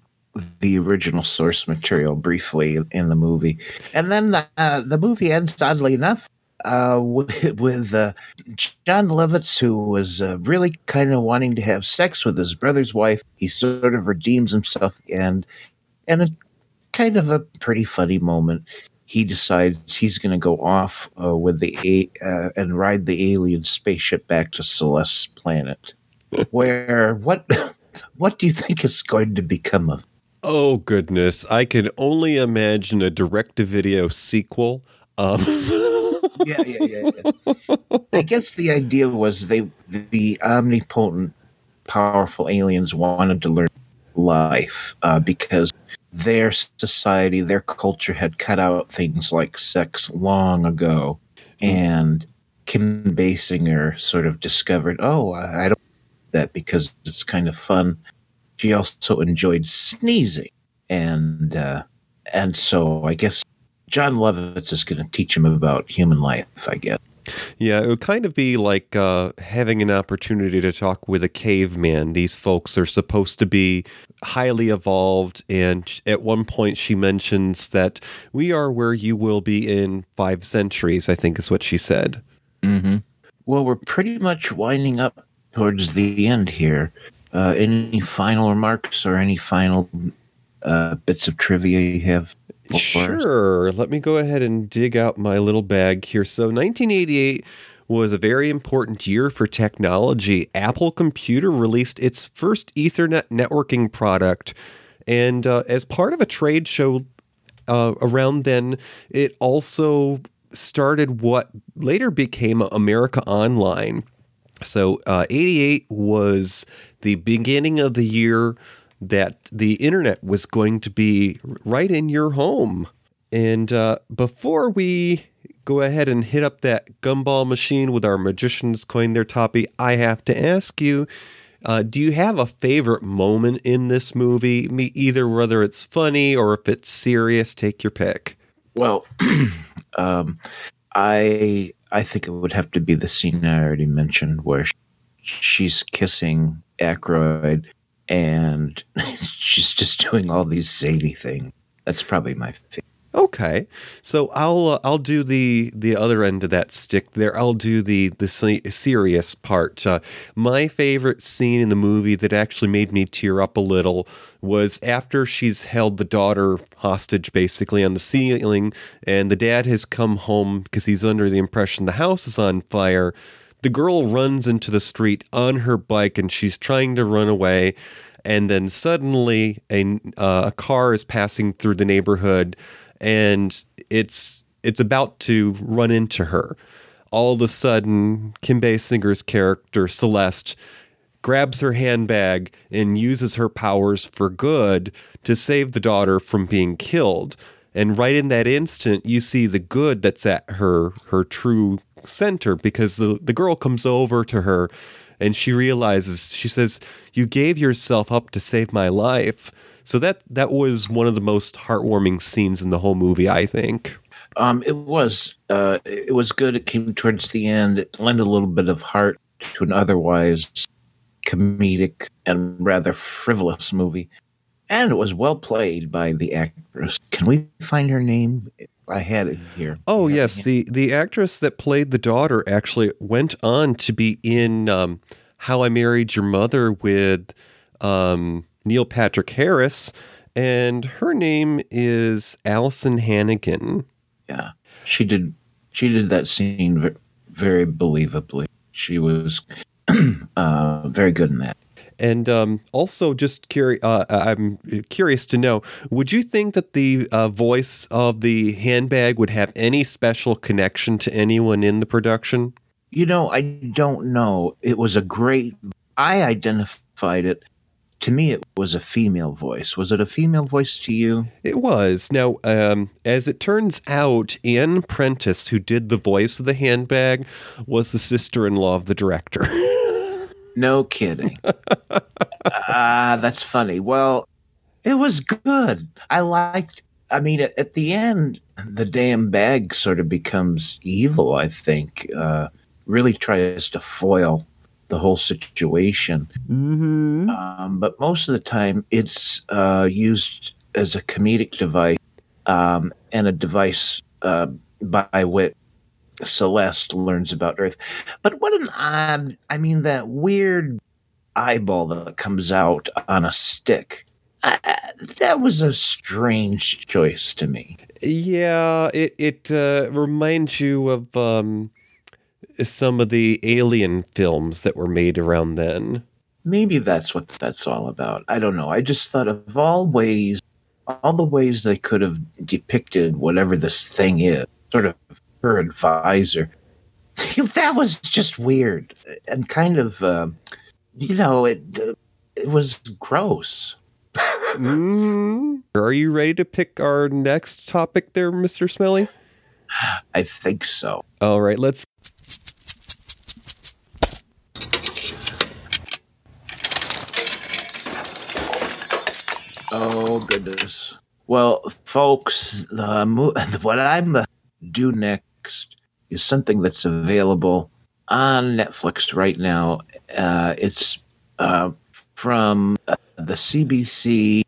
the original source material briefly in the movie, and then uh, the movie ends oddly enough uh, with, with uh, Jon Lovitz, who was uh, really kind of wanting to have sex with his brother's wife. He sort of redeems himself, and and a kind of a pretty funny moment. He decides he's going to go off uh, with the a- uh, and ride the alien spaceship back to Celeste's planet. Where what what do you think is going to become of? Oh goodness, I can only imagine a direct-to-video sequel. Um, yeah, yeah, yeah, yeah. I guess the idea was they the omnipotent, powerful aliens wanted to learn life uh, because their society, their culture had cut out things like sex long ago, and Kim Basinger sort of discovered, oh, I don't that because it's kind of fun. She also enjoyed sneezing, and uh, and so I guess Jon Lovitz is going to teach him about human life. I guess. Yeah, it would kind of be like uh, having an opportunity to talk with a caveman. These folks are supposed to be highly evolved, and at one point she mentions that we are where you will be in five centuries. I think is what she said. Mm-hmm. Well, we're pretty much winding up towards the end here. Uh, any final remarks or any final uh, bits of trivia you have? Sure. Let me go ahead and dig out my little bag here. So, 1988 was a very important year for technology. Apple Computer released its first Ethernet networking product. And uh, as part of a trade show uh, around then, it also started what later became America Online. So, uh, 88 was the beginning of the year that the internet was going to be right in your home. And uh, before we go ahead and hit up that gumball machine with our magician's coin there, Toppy, I have to ask you uh, do you have a favorite moment in this movie? Me, either whether it's funny or if it's serious, take your pick. Well, um, I I think it would have to be the scene I already mentioned where she's kissing Aykroyd and she's just doing all these zany things. That's probably my favorite. Okay, so I'll uh, I'll do the the other end of that stick there. I'll do the the serious part. Uh, my favorite scene in the movie that actually made me tear up a little was after she's held the daughter hostage, basically on the ceiling, and the dad has come home because he's under the impression the house is on fire. The girl runs into the street on her bike, and she's trying to run away. And then suddenly, a uh, a car is passing through the neighborhood and it's it's about to run into her. All of a sudden, Kim Basinger's character Celeste grabs her handbag and uses her powers for good to save the daughter from being killed. And right in that instant, you see the good that's at her her true center because the, the girl comes over to her and she realizes she says, You gave yourself up to save my life. So that that was one of the most heartwarming scenes in the whole movie, I think. Um, it was uh, it was good. It came towards the end. It lent a little bit of heart to an otherwise comedic and rather frivolous movie, and it was well played by the actress. Can we find her name? I had it here. Oh yes, the the actress that played the daughter actually went on to be in um, How I Married Your Mother with um, Neil Patrick Harris, and her name is Alyson Hannigan. Yeah, she did. She did that scene very believably. She was uh, very good in that. And um, also, just curi- uh, I'm curious to know: Would you think that the uh, voice of the handbag would have any special connection to anyone in the production? You know, I don't know. It was a great. I identified it. To me, it was a female voice. Was it a female voice to you? It was. Now, um, as it turns out, Ann Prentiss, who did the voice of the handbag, was the sister-in-law of the director. No kidding. Ah, that's funny. Well, it was good. I liked. I mean, at, at the end, the damn bag sort of becomes evil. I think uh, really tries to foil the whole situation. Mm-hmm. Um, but most of the time, it's uh, used as a comedic device um, and a device uh, by which Celeste learns about Earth. But what an odd, I mean, that weird eyeball that comes out on a stick. Uh, that was a strange choice to me. Yeah, it it uh, reminds you of um, some of the alien films that were made around then. Maybe that's what that's all about. I don't know. I just thought of all ways, all the ways they could have depicted whatever this thing is, sort of her advisor. that was just weird and kind of, uh, you know, it uh, it was gross. mm. Are you ready to pick our next topic there, Mr. Smelly? I think so. All right, let's. Oh, goodness. Well, folks, the mo- what I'm uh, do next is something that's available on Netflix right now. Uh, it's uh, from uh, the CBC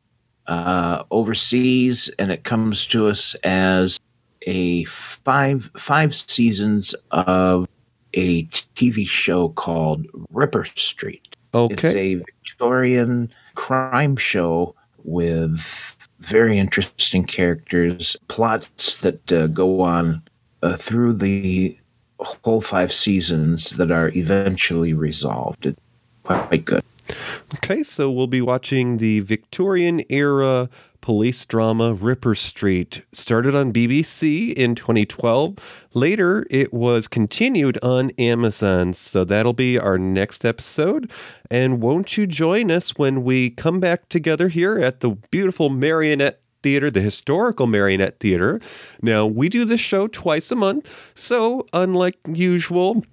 uh, overseas, and it comes to us as a five five seasons of a TV show called Ripper Street. Okay. It's a Victorian crime show with very interesting characters, plots that uh, go on uh, through the whole five seasons that are eventually resolved. It's quite good. Okay, so we'll be watching the Victorian era police drama Ripper Street. Started on BBC in 2012. Later, it was continued on Amazon. So that'll be our next episode. And won't you join us when we come back together here at the beautiful Marionette Theater, the historical Marionette Theater? Now, we do this show twice a month. So, unlike usual,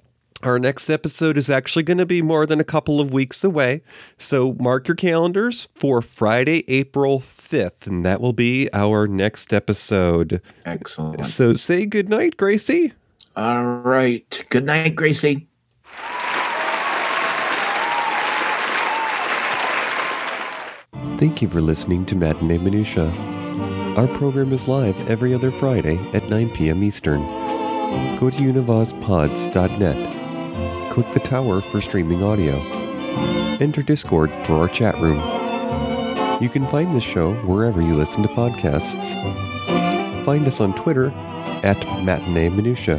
our next episode is actually going to be more than a couple of weeks away. So mark your calendars for Friday, April 5th, and that will be our next episode. Excellent. So say good night, Gracie. All right. Good night, Gracie. Thank you for listening to Matinee Minutia. Our program is live every other Friday at 9 p.m. Eastern. Go to univazpods.net. Click the tower for streaming audio. Enter Discord for our chat room. You can find this show wherever you listen to podcasts. Find us on Twitter at Matinee Minutia.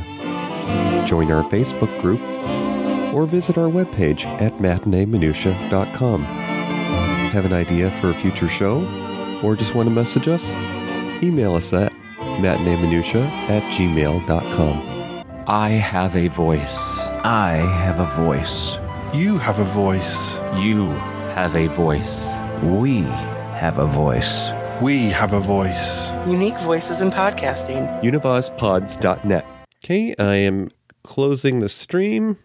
Join our Facebook group or visit our webpage at matineeminutia.com. Have an idea for a future show or just want to message us? Email us at matineeminutia at gmail.com. I have a voice. I have a voice. You have a voice. You have a voice. We have a voice. We have a voice. Unique voices in podcasting. univazpods.net. Okay, I am closing the stream.